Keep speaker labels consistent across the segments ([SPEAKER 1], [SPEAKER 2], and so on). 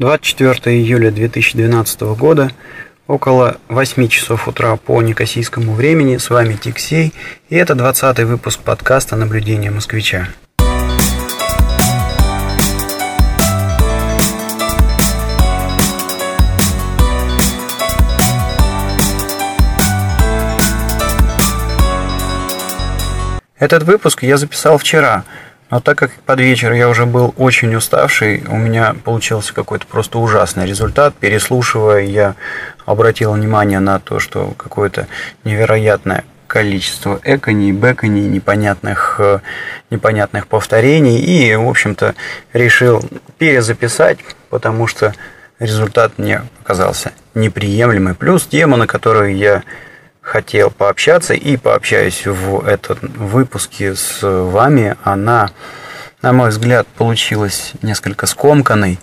[SPEAKER 1] 24 июля 2012 года, около 8 часов утра по некосийскому времени. С вами Тиксей, и это 20 выпуск подкаста «Наблюдение москвича». Этот выпуск я записал вчера – но так как под вечер я уже был очень уставший, у меня получился какой-то просто ужасный результат. Переслушивая, я обратил внимание на то, что какое-то невероятное количество эконий, бэконий, непонятных, э, непонятных повторений. И, в общем-то, решил перезаписать, потому что результат мне показался неприемлемый. Плюс тема, на которую я хотел пообщаться и пообщаюсь в этом выпуске с вами, она, на мой взгляд, получилась несколько скомканной,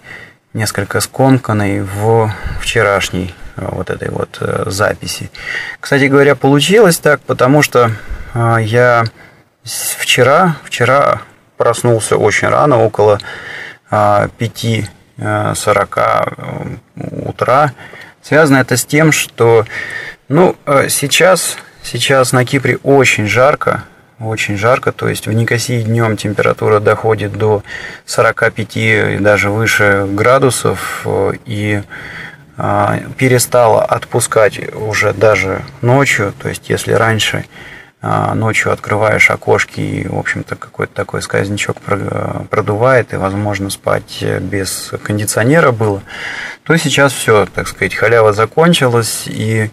[SPEAKER 1] несколько скомканной в вчерашней э, вот этой вот э, записи. Кстати говоря, получилось так, потому что э, я вчера, вчера проснулся очень рано, около 5.40 утра. Связано это с тем, что ну, э, сейчас, сейчас на Кипре очень жарко, очень жарко, то есть в Никосии днем температура доходит до 45 и даже выше градусов, э, и э, перестала отпускать уже даже ночью, то есть если раньше ночью открываешь окошки и, в общем-то, какой-то такой сказничок продувает, и возможно спать без кондиционера было, то сейчас все, так сказать, халява закончилась, и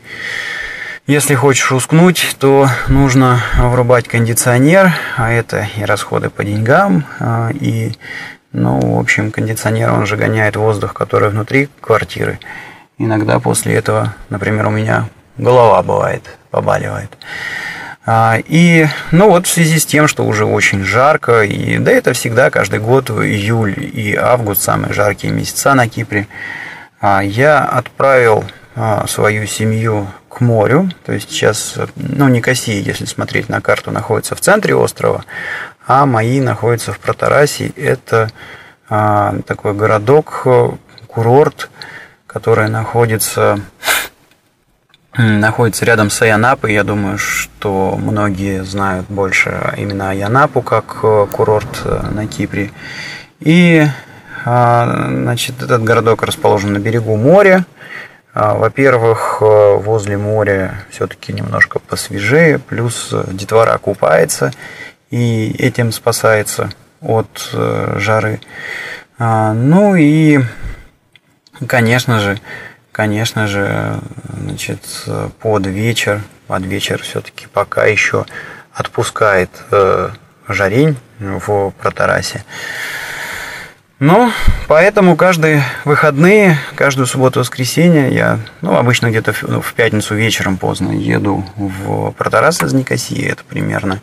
[SPEAKER 1] если хочешь уснуть, то нужно врубать кондиционер, а это и расходы по деньгам, а, и, ну, в общем, кондиционер, он же гоняет воздух, который внутри квартиры. Иногда после этого, например, у меня голова бывает, побаливает. А, и, ну вот в связи с тем, что уже очень жарко, и да это всегда каждый год июль и август самые жаркие месяца на Кипре, а, я отправил свою семью к морю. То есть сейчас, ну, Никосия, если смотреть на карту, находится в центре острова, а мои находятся в Протарасе. Это а, такой городок, курорт, который находится находится рядом с Аянапой. Я думаю, что многие знают больше именно Аянапу как э, курорт э, на Кипре. И а, значит, этот городок расположен на берегу моря. А, во-первых, э, возле моря все-таки немножко посвежее, плюс детвора купается и этим спасается от жары. А, ну и, конечно же, конечно же, значит, под вечер, под вечер все-таки пока еще отпускает жарень в Протарасе. Ну, поэтому каждые выходные, каждую субботу-воскресенье я, ну, обычно где-то в, ну, в пятницу вечером поздно еду в Протарас из Никосии, это примерно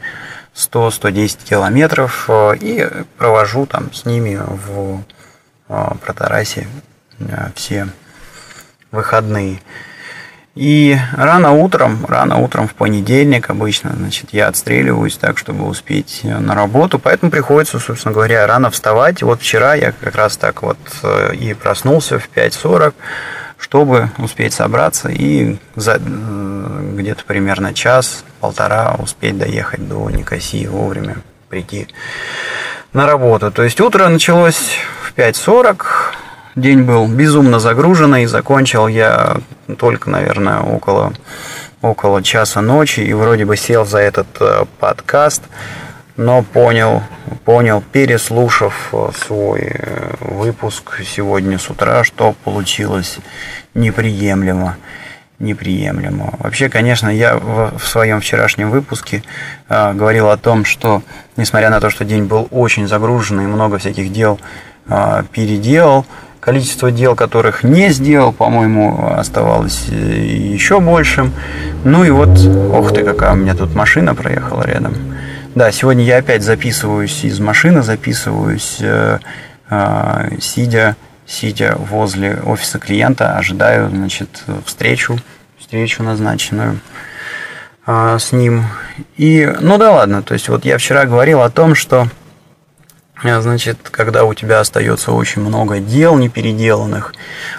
[SPEAKER 1] 100-110 километров, э, и провожу там с ними в э, Протарасе э, все выходные. И рано утром, рано утром в понедельник обычно, значит, я отстреливаюсь так, чтобы успеть на работу, поэтому приходится, собственно говоря, рано вставать. Вот вчера я как раз так вот э, и проснулся в 5.40, чтобы успеть собраться и за э, где-то примерно час-полтора успеть доехать до Никосии вовремя прийти на работу. То есть утро началось в 5.40, День был безумно загруженный, закончил я только, наверное, около, около часа ночи и вроде бы сел за этот э, подкаст, но понял, понял, переслушав э, свой э, выпуск сегодня с утра, что получилось неприемлемо неприемлемо. Вообще, конечно, я в, своем вчерашнем выпуске э, говорил о том, что, несмотря на то, что день был очень загруженный, много всяких дел э, переделал, Количество дел, которых не сделал, по-моему, оставалось э, еще большим. Ну и вот, ох ты, какая у меня тут машина проехала рядом. Да, сегодня я опять записываюсь из машины, записываюсь, э, э, сидя, сидя возле офиса клиента, ожидаю, значит, встречу, встречу назначенную э, с ним. И, ну да ладно, то есть вот я вчера говорил о том, что значит, когда у тебя остается очень много дел непеределанных,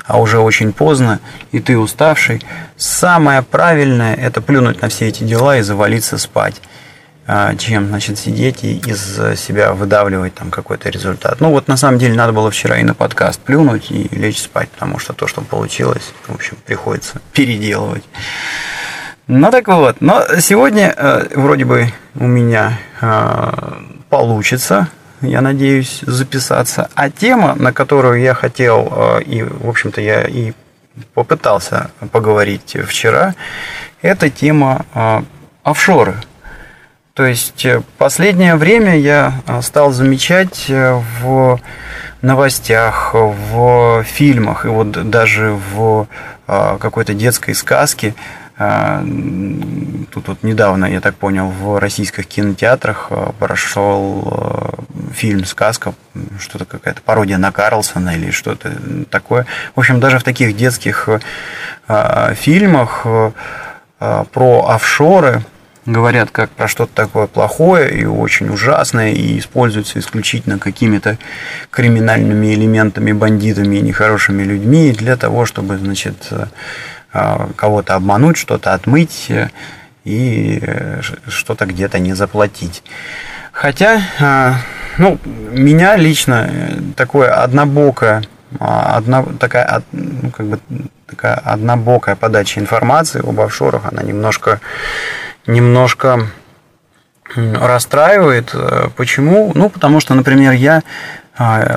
[SPEAKER 1] а уже очень поздно, и ты уставший, самое правильное – это плюнуть на все эти дела и завалиться спать а, чем, значит, сидеть и из себя выдавливать там какой-то результат. Ну, вот на самом деле надо было вчера и на подкаст плюнуть и лечь спать, потому что то, что получилось, в общем, приходится переделывать. Ну, так вот, но сегодня э, вроде бы у меня э, получится я надеюсь, записаться. А тема, на которую я хотел, э, и, в общем-то, я и попытался поговорить вчера, это тема э, офшоры. То есть э, последнее время я стал замечать в новостях, в фильмах и вот даже в какой-то детской сказке тут вот недавно, я так понял, в российских кинотеатрах а, прошел а, фильм «Сказка», что-то какая-то пародия на Карлсона или что-то такое. В общем, даже в таких детских фильмах про офшоры говорят как про что-то такое плохое и очень ужасное, и используются исключительно какими-то криминальными элементами, бандитами и нехорошими людьми для того, чтобы, значит, а, кого-то обмануть, что-то отмыть э, и э, что-то где-то не заплатить. Хотя, а, ну, меня лично э, такое однобокое, а, одна, такая, ну, как бы, такая однобокая подача информации об офшорах, она немножко, немножко расстраивает. Почему? Ну, потому что, например, я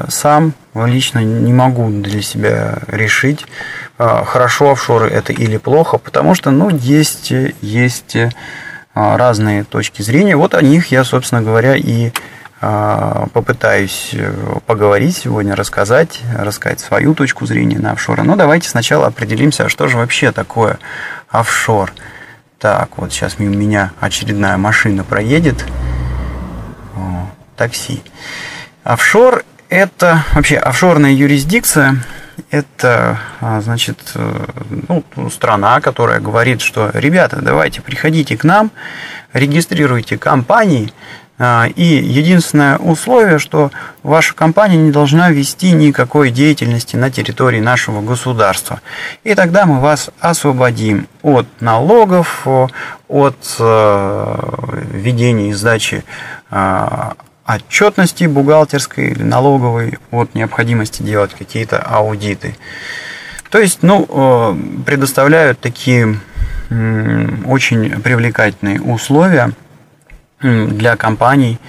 [SPEAKER 1] сам лично не могу для себя решить, а, хорошо офшоры это или плохо, потому что, ну, есть, есть а, разные точки зрения. Вот о них я, собственно говоря, и а, попытаюсь э, поговорить сегодня, рассказать, рассказать свою точку зрения на офшоры. Но давайте сначала определимся, что же вообще такое офшор. Так, вот сейчас мимо меня очередная машина проедет. О, такси. Офшор – это вообще офшорная юрисдикция – это, а, значит, э, ну, страна, которая говорит, что, ребята, давайте приходите к нам, регистрируйте компании, а, и единственное условие, что ваша компания не должна вести никакой деятельности на территории нашего государства. И тогда мы вас освободим от налогов, от э, введения и сдачи а, отчетности бухгалтерской или налоговой от необходимости делать какие-то аудиты. То есть, ну, э, предоставляют такие очень привлекательные условия для компаний,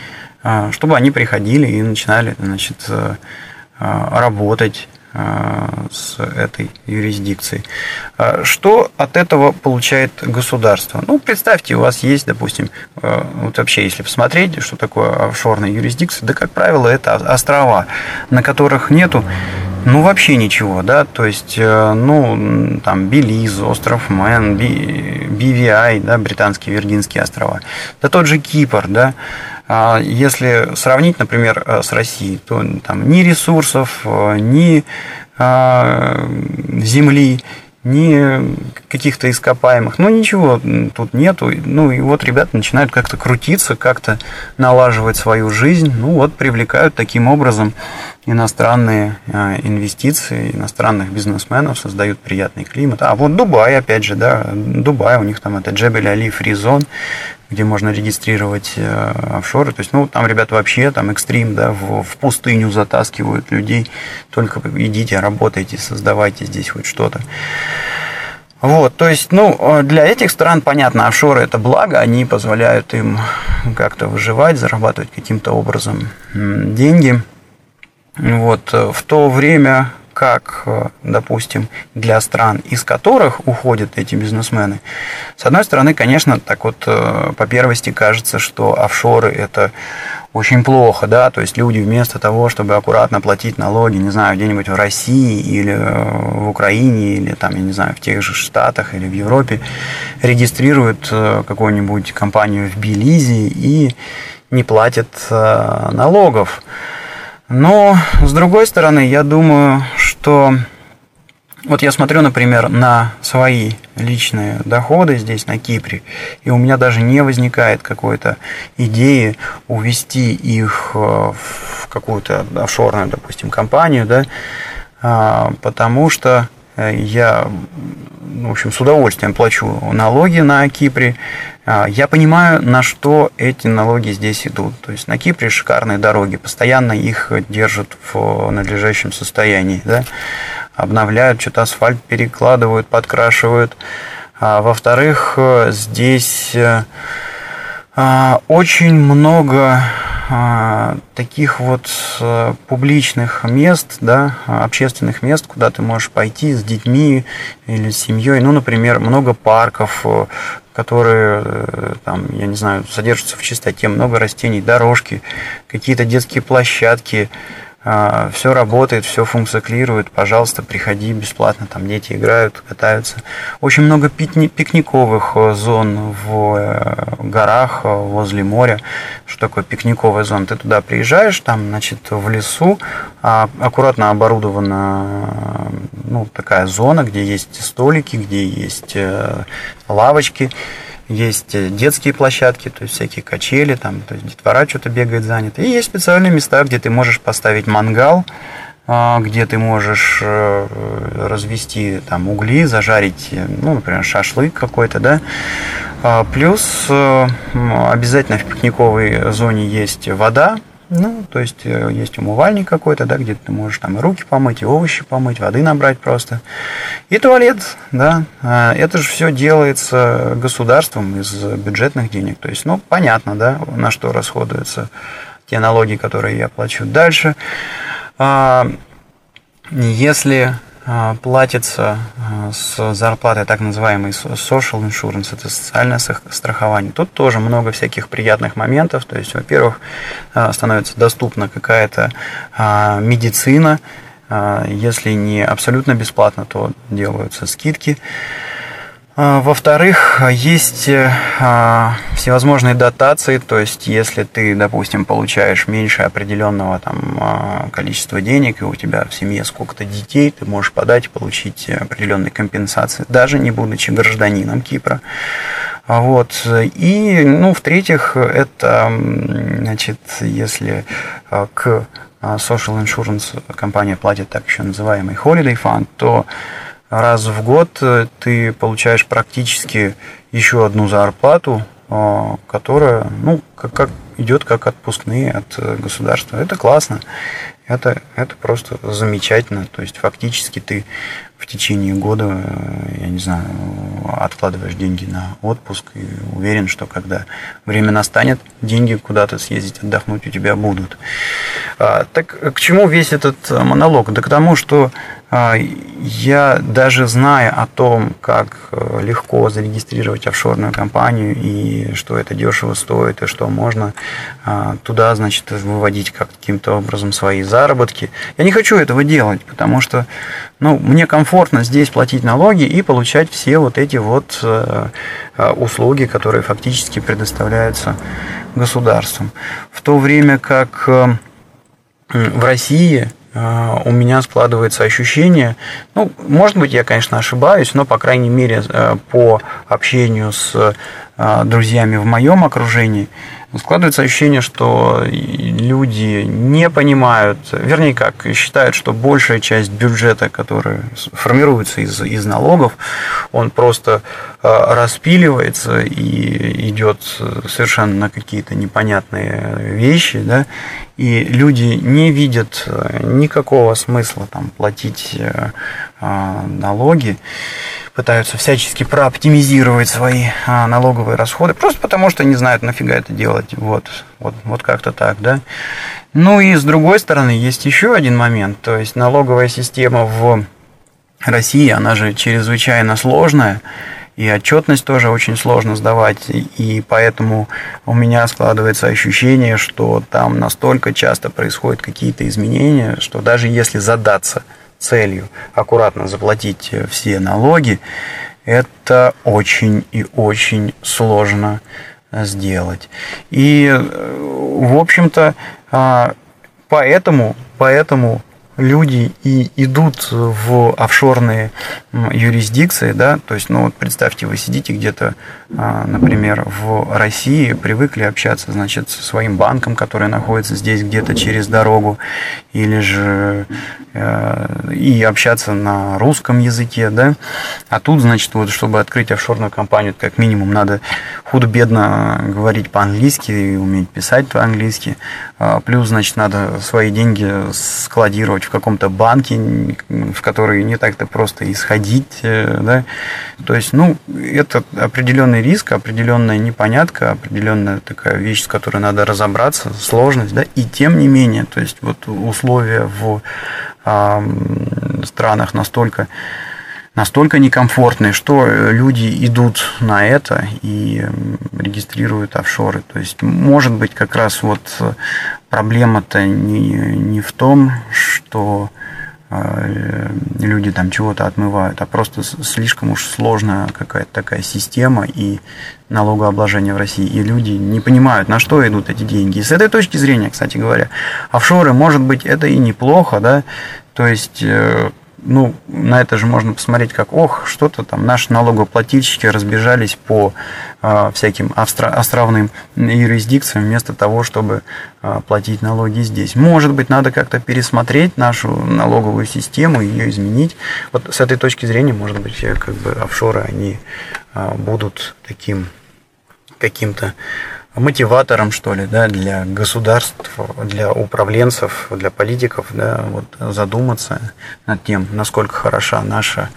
[SPEAKER 1] э, чтобы они приходили и начинали значит, э, работать с этой юрисдикцией. Э, что от этого получает государство? Ну, представьте, у вас есть, допустим, э, вот вообще, если посмотреть, что такое офшорная юрисдикция, да, как правило, это острова, на которых нету ну, вообще ничего, да, то есть, ну, там, Белиз, остров Мэн, BVI, да, британские Виргинские острова, да тот же Кипр, да, а если сравнить, например, э, с Россией, то там ни ресурсов, э, ни а, земли, ни каких-то ископаемых, ну ничего тут нету. Ну и вот ребята начинают как-то крутиться, как-то налаживать свою жизнь, ну вот привлекают таким образом иностранные а, инвестиции, иностранных бизнесменов, создают приятный климат. А вот Дубай, опять же, да, Дубай, у них там это Джебель Али Фризон, где можно регистрировать э, офшоры. То есть, ну, там ребята вообще, там экстрим, да, в, в пустыню затаскивают людей. Только идите, работайте, создавайте здесь хоть что-то. Вот, то есть, ну, для этих стран, понятно, офшоры это благо, они позволяют им как-то выживать, зарабатывать каким-то образом деньги. Вот, в то время как, э, допустим, для стран, из которых уходят эти бизнесмены. С одной стороны, конечно, так вот э, по первости кажется, что офшоры – это очень плохо, да, то есть люди вместо того, чтобы аккуратно платить налоги, не знаю, где-нибудь в России или э, в Украине, или там, я не знаю, в тех же Штатах или в Европе, регистрируют какую-нибудь компанию в Белизе и не платят налогов. Но, с другой стороны, я думаю, что вот я смотрю, например, на свои личные доходы здесь, на Кипре, и у меня даже не возникает какой-то идеи увести их э, в какую-то офшорную, допустим, компанию, да, а, потому что я, в общем, с удовольствием плачу налоги на Кипре. А, я понимаю, на что эти налоги здесь идут. То есть на Кипре шикарные дороги, постоянно их держат в надлежащем состоянии. Да? обновляют, что-то асфальт перекладывают, подкрашивают. А, во-вторых, э, здесь э, а, очень много таких вот э, публичных мест, да, общественных мест, куда ты можешь пойти с детьми или с семьей. Ну, например, много парков, которые, там, я не знаю, содержатся в чистоте, много растений, дорожки, какие-то детские площадки, а, все работает, все функционирует, пожалуйста, приходи бесплатно, там дети играют, катаются. Очень много пикниковых э, зон в э, горах, э, возле моря. Что такое пикниковая зона? Ты туда приезжаешь, там, значит, в лесу, а, аккуратно оборудована ну, такая зона, где есть столики, где есть лавочки, есть э, детские площадки, то есть всякие качели, там, то есть детвора что-то бегает занято. И есть специальные места, где ты можешь поставить мангал, а, где ты можешь э, развести там угли, зажарить, э, ну, например, шашлык какой-то, да. А, плюс обязательно в пикниковой зоне есть вода, ну, то есть э, есть умывальник какой-то, да, где ты можешь там и руки помыть, и овощи помыть, воды набрать просто. И туалет, да. А, это же все делается государством из бюджетных денег. То есть, ну, понятно, да, на что расходуются те налоги, которые я плачу. Дальше, а, если платится а, с зарплаты так называемый social insurance, это социальное страхование. Тут тоже много всяких приятных моментов. То есть, во-первых, а, становится доступна какая-то медицина, если не абсолютно бесплатно, то делаются скидки. А, во-вторых, есть э, а, всевозможные дотации, то есть если ты, допустим, получаешь меньше определенного там, а, количества денег, и у тебя в семье сколько-то детей, ты можешь подать и получить определенные компенсации, даже не будучи гражданином Кипра. Вот. И, ну, в-третьих, это, значит, если к social insurance компания платит так еще называемый holiday fund, то раз в год э, ты получаешь практически еще одну зарплату, э, которая, ну, как, как идет как отпускные от э, государства. Это классно. Это, это просто замечательно. То есть фактически ты в течение года, я не знаю, откладываешь деньги на отпуск и уверен, что когда время настанет, деньги куда-то съездить, отдохнуть у тебя будут. А, так к чему весь этот монолог? Да к тому, что я даже зная о том, как э, легко зарегистрировать офшорную компанию и что это дешево стоит, и что можно а, туда, значит, выводить каким-то образом свои заработки, я не хочу этого делать, потому что ну, мне комфортно здесь платить налоги и получать все вот эти вот э, э, услуги, которые фактически предоставляются государством. В то время как в России а, у меня складывается ощущение, ну, может быть, я, конечно, ошибаюсь, но, по крайней мере, э, по общению с друзьями в моем окружении, складывается ощущение, что люди не понимают, вернее как, считают, что большая часть бюджета, который формируется из, из налогов, он просто э, распиливается и идет совершенно на какие-то непонятные вещи, да, и люди не видят э, никакого смысла там платить э, налоги пытаются всячески прооптимизировать свои а, налоговые расходы, просто потому что не знают, нафига это делать. Вот, вот, вот как-то так, да. Ну и с другой стороны, есть еще один момент, то есть налоговая система в России, она же чрезвычайно сложная, и отчетность тоже очень сложно сдавать, и поэтому у меня складывается ощущение, что там настолько часто происходят какие-то изменения, что даже если задаться – целью аккуратно заплатить э, все налоги, это очень и очень сложно э, сделать. И, э, в общем-то, а, поэтому, поэтому люди и идут в офшорные юрисдикции, да, то есть, ну вот представьте, вы сидите где-то, например, в России, привыкли общаться, значит, со своим банком, который находится здесь где-то через дорогу, или же э, и общаться на русском языке, да, а тут, значит, вот, чтобы открыть офшорную компанию, как минимум надо худо-бедно говорить по-английски и уметь писать по-английски, а, плюс, значит, надо свои деньги складировать в каком-то банке, в который не так-то просто исходить, э, да, то есть, ну, это определенный риск, определенная непонятка, определенная такая вещь, с которой надо разобраться, сложность, да, и тем не менее, то есть, вот условия в э, странах настолько настолько некомфортные, что люди идут на это и регистрируют офшоры. То есть, может быть, как раз вот проблема-то не, не в том, что люди там чего-то отмывают, а просто слишком уж сложная какая-то такая система и налогообложение в России, и люди не понимают, на что идут эти деньги. И с этой точки зрения, кстати говоря, офшоры, может быть, это и неплохо, да, то есть э, ну, на это же можно посмотреть как, ох, что-то там наши налогоплательщики разбежались по э, всяким остро- островным юрисдикциям вместо того, чтобы э, платить налоги здесь. Может быть, надо как-то пересмотреть нашу налоговую систему, ее изменить. Вот с этой точки зрения, может быть, как бы офшоры, они э, будут таким каким-то мотиватором, что ли, да, для государств, для управленцев, для политиков, да, вот задуматься над тем, насколько хороша наша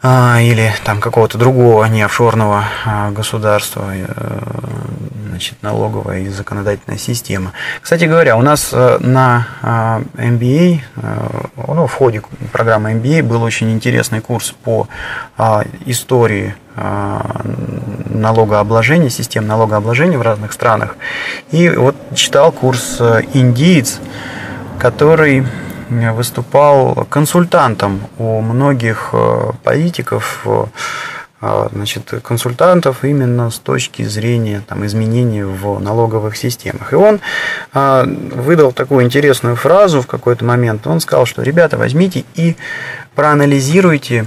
[SPEAKER 1] а, или там какого-то другого не офшорного а, государства, э, значит, налоговая и законодательная система. Кстати говоря, у нас э, на а, MBA, э, ну, в ходе программы MBA был очень интересный курс по истории налогообложения, систем налогообложения в разных странах. И вот читал курс «Индиец», который выступал консультантом у многих э, политиков, э, значит, консультантов именно с точки зрения там, изменений в налоговых системах. И он э, выдал такую интересную фразу в какой-то момент. Он сказал, что ребята, возьмите и проанализируйте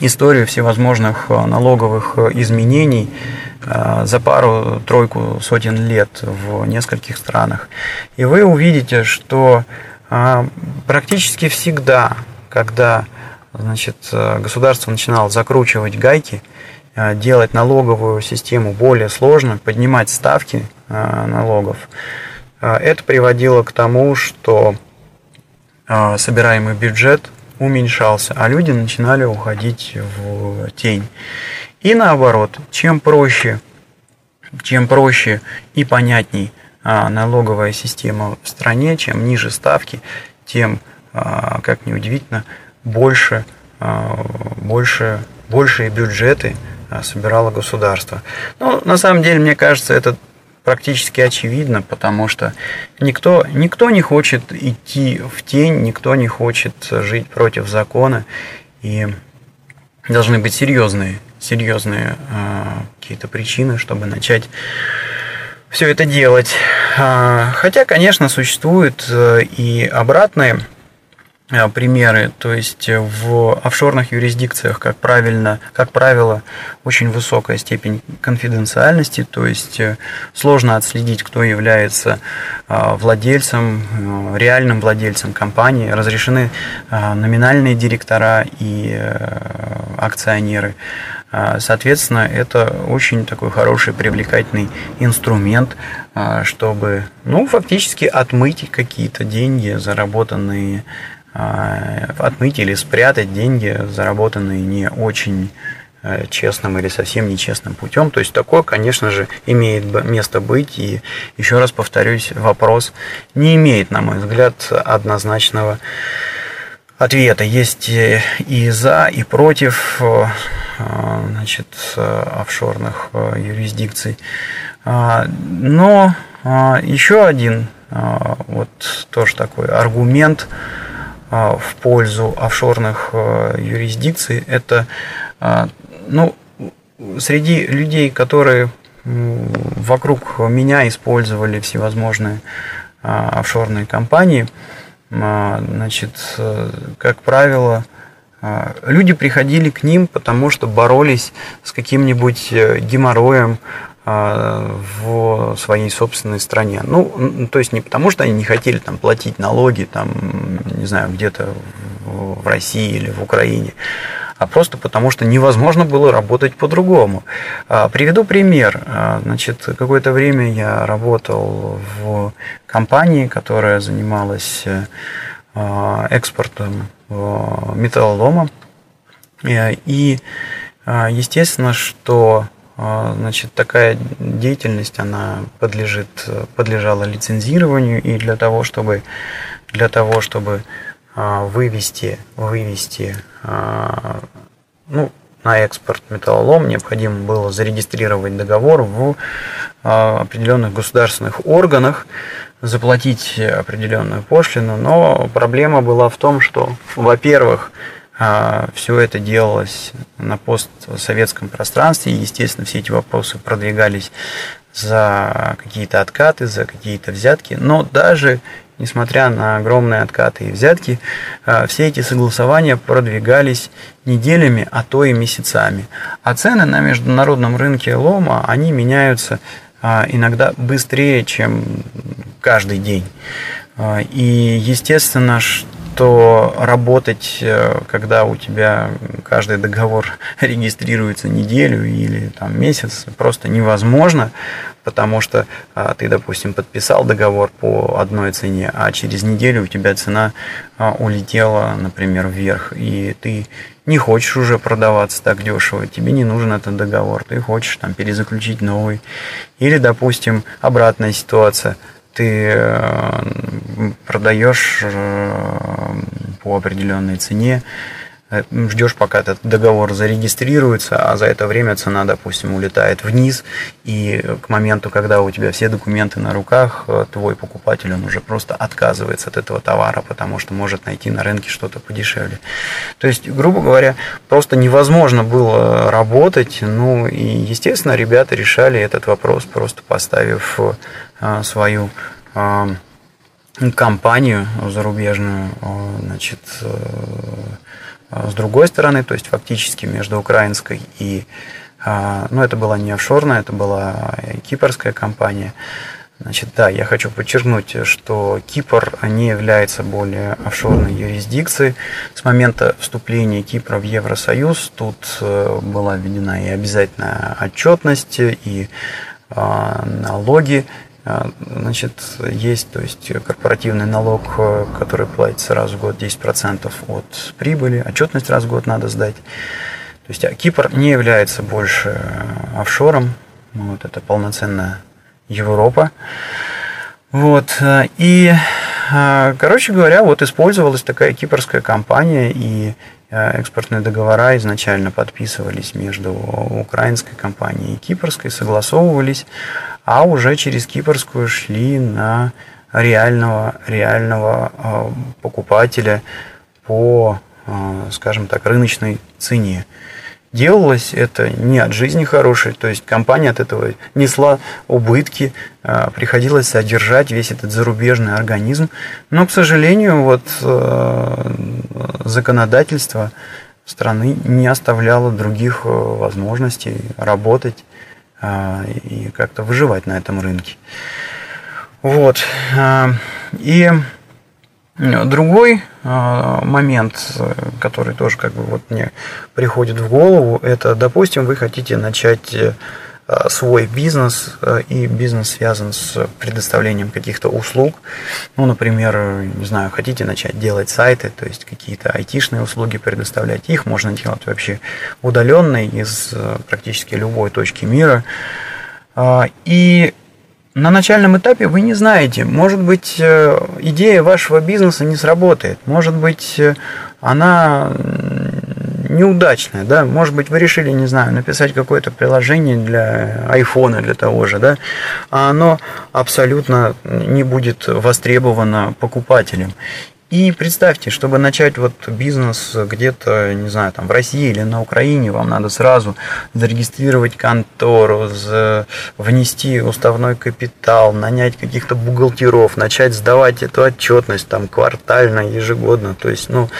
[SPEAKER 1] историю всевозможных налоговых изменений за пару-тройку сотен лет в нескольких странах. И вы увидите, что практически всегда, когда значит, государство начинало закручивать гайки, делать налоговую систему более сложной, поднимать ставки налогов, это приводило к тому, что собираемый бюджет уменьшался, а люди начинали уходить в тень. И наоборот, чем проще, чем проще и понятней а, налоговая система в стране, чем ниже ставки, тем, а, как ни удивительно, больше, а, больше, большие бюджеты собирало государство. Но на самом деле, мне кажется, это практически очевидно, потому что никто, никто не хочет идти в тень, никто не хочет жить против закона, и должны быть серьезные, серьезные э, какие-то причины, чтобы начать все это делать. А, хотя, конечно, существуют э, и обратные примеры, то есть в офшорных юрисдикциях, как, правильно, как правило, очень высокая степень конфиденциальности, то есть э, сложно отследить, кто является владельцем, реальным владельцем компании, разрешены номинальные директора и акционеры. А, соответственно, это очень такой хороший, привлекательный инструмент, а, чтобы, ну, фактически отмыть какие-то деньги, заработанные, а, отмыть или спрятать деньги, заработанные не очень честным или совсем нечестным путем. То есть такое, конечно же, имеет место быть. И еще раз повторюсь, вопрос не имеет, на мой взгляд, однозначного ответа. Есть и за, и против. А, значит, офшорных а, юрисдикций. А, но еще один вот тоже такой аргумент в пользу офшорных юрисдикций это ну, среди людей, которые вокруг меня использовали всевозможные офшорные компании, значит, как правило, люди приходили к ним, потому что боролись с каким-нибудь геморроем, в своей собственной стране. Ну, то есть не потому, что они не хотели там платить налоги, там, не знаю, где-то в России или в Украине, а просто потому, что невозможно было работать по-другому. А, приведу пример. А, значит, какое-то время я работал в компании, которая занималась а, экспортом металлолома. И естественно, что значит, такая деятельность, она подлежит, подлежала лицензированию, и для того, чтобы, для того, чтобы вывести, вывести ну, на экспорт металлолом необходимо было зарегистрировать договор в определенных государственных органах, заплатить определенную пошлину, но проблема была в том, что, во-первых, а, все это делалось на постсоветском пространстве, и, естественно, все эти вопросы продвигались за какие-то откаты, за какие-то взятки, но даже несмотря на огромные откаты и взятки, а, все эти согласования продвигались неделями, а то и месяцами. А цены на международном рынке лома, они меняются а, иногда быстрее, чем каждый день. И естественно, что работать, э, когда у тебя каждый договор регистрируется неделю или там, месяц, просто невозможно, потому что а, ты, допустим, подписал договор по одной цене, а через неделю у тебя цена а, улетела, например, вверх, и ты не хочешь уже продаваться так дешево, тебе не нужен этот договор, ты хочешь там перезаключить новый. Или, допустим, обратная ситуация – ты э, продаешь э, по определенной цене, ждешь, пока этот договор зарегистрируется, а за это время цена, допустим, улетает вниз, и к моменту, когда у тебя все документы на руках, твой покупатель, он уже просто отказывается от этого товара, потому что может найти на рынке что-то подешевле. То есть, грубо говоря, просто невозможно было работать, ну и, естественно, ребята решали этот вопрос, просто поставив а, свою а, компанию зарубежную, значит, э, с другой стороны, то есть фактически между украинской и, ну, это была не офшорная, это была кипрская компания. Значит, да, я хочу подчеркнуть, что Кипр не является более офшорной юрисдикцией. С момента вступления Кипра в Евросоюз тут э, была введена и обязательная отчетность, и налоги а, значит, есть то есть, корпоративный налог, э, который платится раз в год 10% от прибыли, отчетность раз в год надо сдать. То есть а Кипр не является больше э, офшором, вот это полноценная Европа. Вот, э, и, короче говоря, вот использовалась такая кипрская компания, и экспортные договора изначально подписывались между украинской компанией и кипрской, согласовывались а уже через кипрскую шли на реального, реального а, покупателя по, а, скажем так, рыночной цене. Делалось это не от жизни хорошей, то есть компания от этого несла убытки, а, приходилось содержать весь этот зарубежный организм, но, к сожалению, вот законодательство страны не оставляло других возможностей работать а, и как-то выживать на этом рынке. Вот. А, и другой а, момент, который тоже как бы вот мне приходит в голову, это, допустим, вы хотите начать э, свой бизнес, э, и бизнес связан с предоставлением каких-то услуг. Ну, например, не знаю, хотите начать делать сайты, то есть какие-то айтишные услуги предоставлять, их можно делать вообще удаленно из э, практически любой точки мира. И на начальном этапе вы не знаете, может быть, идея вашего бизнеса не сработает, может быть, она неудачное, да, может быть, вы решили, не знаю, написать какое-то приложение для айфона, для того же, да, а оно абсолютно не будет востребовано покупателем. И представьте, чтобы начать вот бизнес где-то, не знаю, там в России или на Украине, вам надо сразу зарегистрировать контору, внести уставной капитал, нанять каких-то бухгалтеров, начать сдавать эту отчетность там квартально, ежегодно. То есть, ну,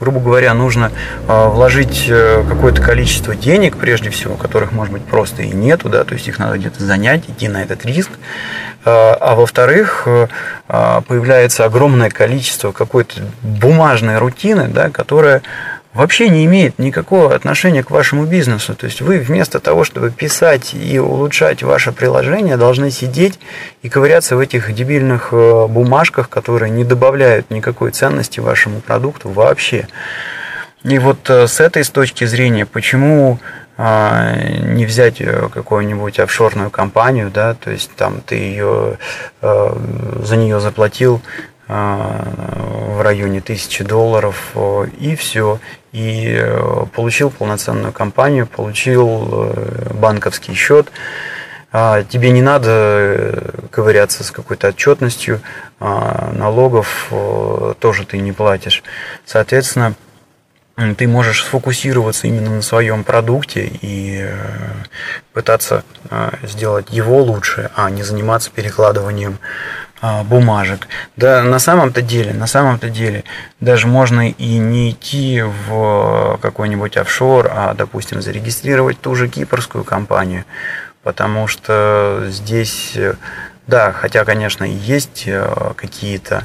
[SPEAKER 1] грубо говоря, нужно а, вложить э, какое-то количество денег, прежде всего, которых, может быть, просто и нету, да, то есть их надо где-то занять, идти на этот риск. А, а во-вторых, э, а, появляется огромное количество какой-то бумажной рутины, да, которая вообще не имеет никакого отношения к вашему бизнесу. То есть вы вместо того, чтобы писать и улучшать ваше приложение, должны сидеть и ковыряться в этих дебильных э, бумажках, которые не добавляют никакой ценности вашему продукту вообще. И вот э, с этой с точки зрения, почему а, не взять э, какую-нибудь офшорную компанию, да, то есть там ты ее за нее заплатил в районе тысячи долларов и все, и э, получил полноценную компанию, получил банковский счет. А, тебе не надо ковыряться с какой-то отчетностью, налогов тоже ты не платишь. Соответственно, ты можешь сфокусироваться именно на своем продукте и э, пытаться э, сделать его лучше, а не заниматься перекладыванием а, бумажек. Да, на самом-то деле, на самом-то деле, даже можно и не идти в какой-нибудь офшор, а, допустим, зарегистрировать ту же кипрскую компанию, потому что здесь, э, да, хотя, конечно, есть какие-то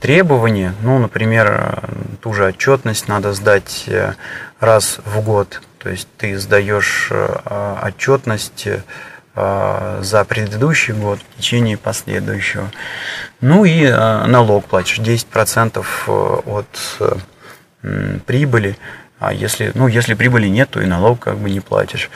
[SPEAKER 1] требования. Ну, например, ту же отчетность надо сдать э, раз в год. То есть ты сдаешь э, отчетность э, за предыдущий год в течение последующего. Ну и налог платишь 10% от прибыли. А если, ну, если прибыли нет, то и налог как бы не платишь.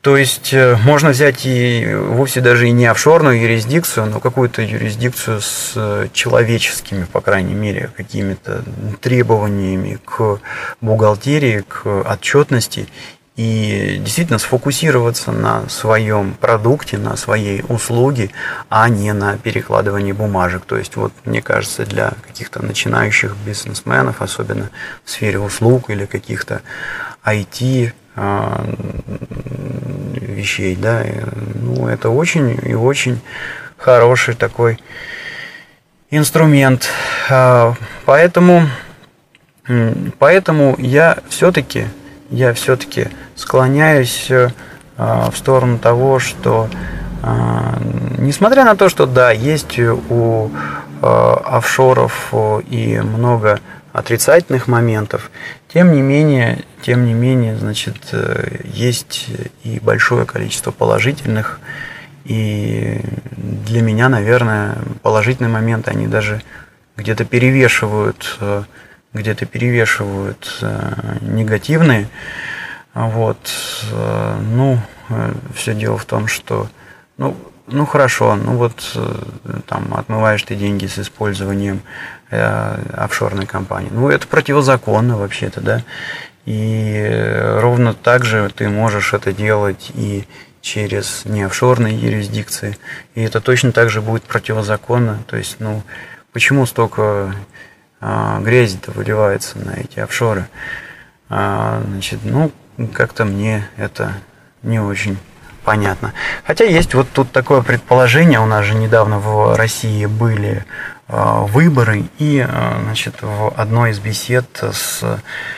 [SPEAKER 1] То есть э, можно взять и вовсе даже и не офшорную юрисдикцию, но какую-то юрисдикцию с э, человеческими, по крайней мере, какими-то требованиями к бухгалтерии, к отчетности и действительно сфокусироваться на своем продукте, на своей услуге, а не на перекладывании бумажек. То есть, вот, мне кажется, для каких-то начинающих бизнесменов, особенно в сфере услуг или каких-то IT а, вещей, да, ну, это очень и очень хороший такой инструмент. А, поэтому, поэтому я все-таки, я все-таки склоняюсь а, в сторону того, что несмотря на то, что да, есть у офшоров и много отрицательных моментов, тем не менее, тем не менее, значит, э, есть и большое количество положительных, и для меня, наверное, положительные моменты, они даже где-то перевешивают, э, где-то перевешивают э, негативные. Вот, ну, все дело в том, что, ну, ну хорошо, ну вот там отмываешь ты деньги с использованием э, офшорной компании. Ну это противозаконно вообще-то, да. И ровно так же ты можешь это делать и через неофшорные юрисдикции. И это точно так же будет противозаконно. То есть, ну, почему столько грязи-то выливается на эти офшоры? А, значит, ну, как-то мне это не очень понятно. Хотя есть вот тут такое предположение, у нас же недавно в России были Э, выборы. И значит, в одной из бесед с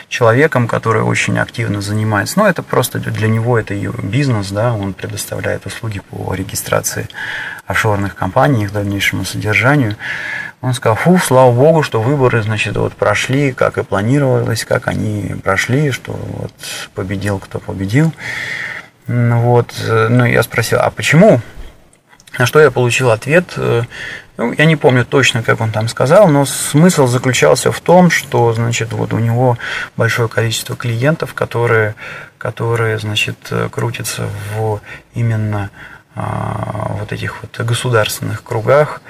[SPEAKER 1] человеком, который очень активно занимается, ну, это просто для него это бизнес, да, он предоставляет услуги по регистрации офшорных компаний, их дальнейшему содержанию. Он сказал, фу, слава богу, что выборы, значит, вот прошли, как и планировалось, как они прошли, что вот победил, кто победил. Вот, э, ну, я спросил, а почему? На что я получил ответ, ну, я не помню точно, как он там сказал, но смысл заключался в том, что, значит, вот у него большое количество клиентов, которые, которые значит, крутятся в именно а, вот этих вот государственных кругах,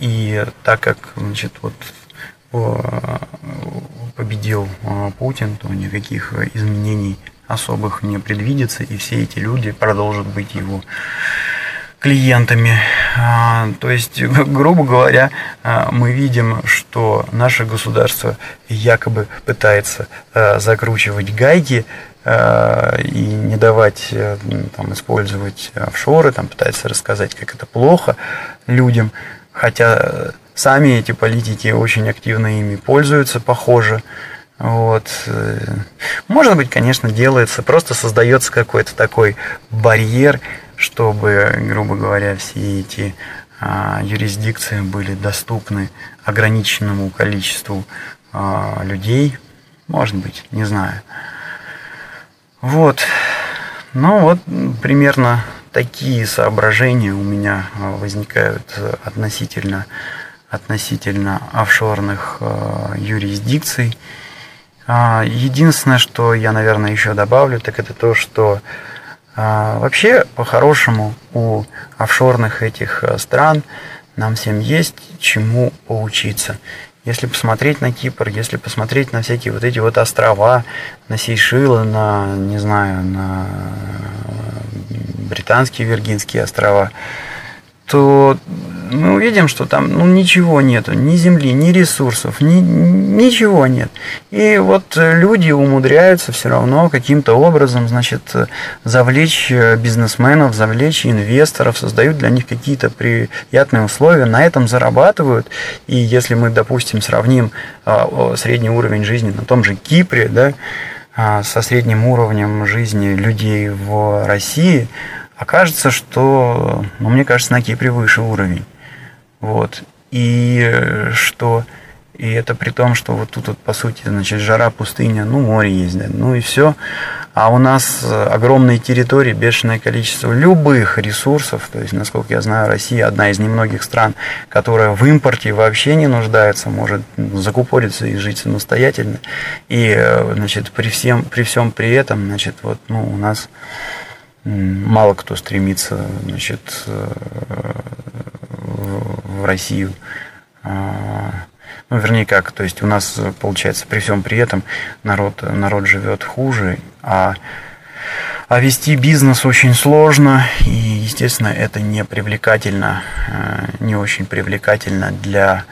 [SPEAKER 1] и так как, значит, вот победил а, Путин, то никаких изменений особых не предвидится, и все эти люди продолжат быть его клиентами. А, то есть, грубо говоря, а, мы видим, что наше государство якобы пытается а, закручивать гайки и не давать там, использовать офшоры, там, пытается рассказать, как это плохо людям, хотя сами эти политики очень активно ими пользуются, похоже. Вот. Может быть, конечно, делается, просто создается какой-то такой барьер, чтобы, грубо говоря, все эти а, юрисдикции были доступны ограниченному количеству а, людей. Может быть, не знаю. Вот. Ну вот, примерно такие соображения у меня а, возникают относительно, относительно офшорных э, юрисдикций. Единственное, что я, наверное, еще добавлю, так это то, что а, вообще, по-хорошему, у офшорных этих э, стран нам всем есть чему поучиться. Если посмотреть на Кипр, если посмотреть на всякие вот эти вот острова, на Сейшилы, на, не знаю, на э, британские Виргинские острова, то мы увидим, что там ну, ничего нету, ни земли, ни ресурсов, ни, ничего нет. И вот люди умудряются все равно каким-то образом, значит, завлечь бизнесменов, завлечь инвесторов, создают для них какие-то приятные условия, на этом зарабатывают. И если мы, допустим, сравним средний уровень жизни на том же Кипре, да, а, со средним уровнем жизни людей в России, окажется, что, ну, мне кажется, на Кипре выше уровень. Вот. И э, что и это при том, что вот тут вот, по сути, значит, жара, пустыня, ну, море есть, да, ну и все. А у нас э, огромные территории, бешеное количество любых ресурсов. То есть, насколько я знаю, Россия одна из немногих стран, которая в импорте вообще не нуждается, может закупориться и жить самостоятельно. И, э, значит, при всем, при всем при этом, значит, вот, ну, у нас мало кто стремится, значит, в Россию. А, ну, вернее как, то есть у нас, получается, при всем при этом народ, народ живет хуже, а, а вести бизнес очень сложно, и, естественно, это не привлекательно, а, не очень привлекательно для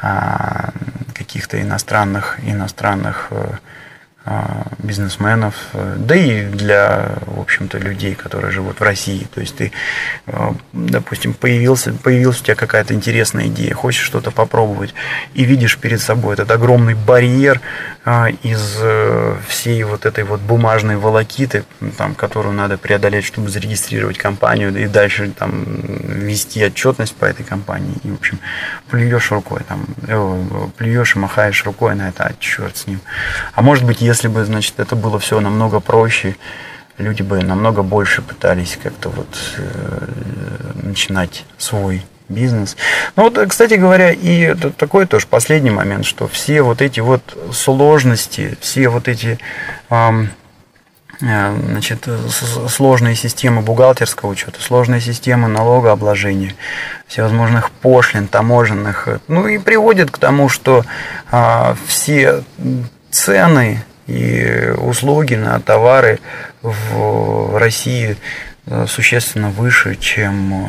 [SPEAKER 1] а, каких-то иностранных, иностранных э, бизнесменов, э, да и для, в общем-то, людей, которые живут в России. То есть ты, э, допустим, появился, появилась у тебя какая-то интересная идея, хочешь что-то попробовать, и видишь перед собой этот огромный барьер а, из э, всей вот этой вот бумажной волокиты, там, которую надо преодолеть, чтобы зарегистрировать компанию, и дальше там вести отчетность по этой компании. И, в общем, плюешь рукой, там, плюешь и махаешь рукой на это, а черт с ним. А может быть, если бы, значит, это было все намного проще, люди бы намного больше пытались как-то вот э, начинать свой бизнес. Ну вот, кстати говоря, и это такой тоже последний момент, что все вот эти вот сложности, все вот эти эм, значит, сложные системы бухгалтерского учета, сложные системы налогообложения, всевозможных пошлин, таможенных, ну и приводит к тому, что а, все цены и услуги на товары в России э, существенно выше, чем э,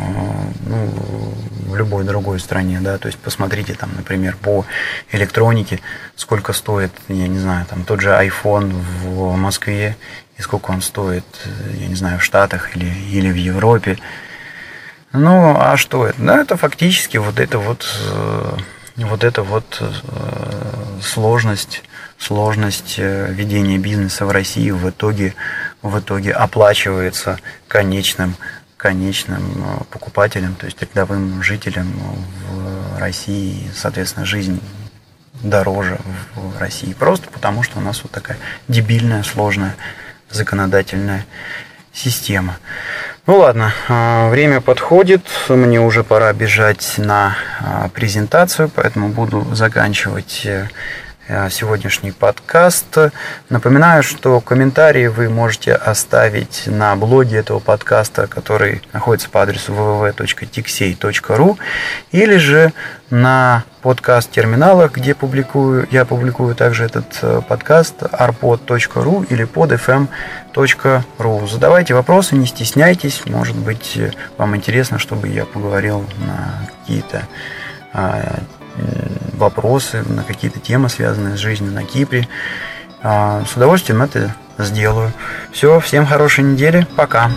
[SPEAKER 1] ну, в любой другой стране, да, то есть посмотрите там, например, по электронике, сколько стоит, я не знаю, там тот же iPhone в Москве и сколько он стоит, я не знаю, в Штатах или, или в Европе. Ну, а что это? Да, это фактически вот это вот, э, вот это вот сложность сложность э, ведения бизнеса в России в итоге, в итоге оплачивается конечным, конечным э, покупателем, то есть рядовым жителям в России, соответственно, жизнь дороже в России. Просто потому, что у нас вот такая дебильная, сложная законодательная система. Ну ладно, э, время подходит, мне уже пора бежать на презентацию, поэтому буду заканчивать сегодняшний подкаст. Напоминаю, что комментарии вы можете оставить на блоге этого подкаста, который находится по адресу www.tixey.ru или же на подкаст-терминалах, где публикую, я публикую также этот э, подкаст arpod.ru или podfm.ru. Задавайте вопросы, не стесняйтесь. Может быть, вам интересно, чтобы я поговорил на какие-то а, вопросы, на какие-то темы, связанные с жизнью на Кипре. А, с удовольствием это сделаю. Все, всем хорошей недели. Пока.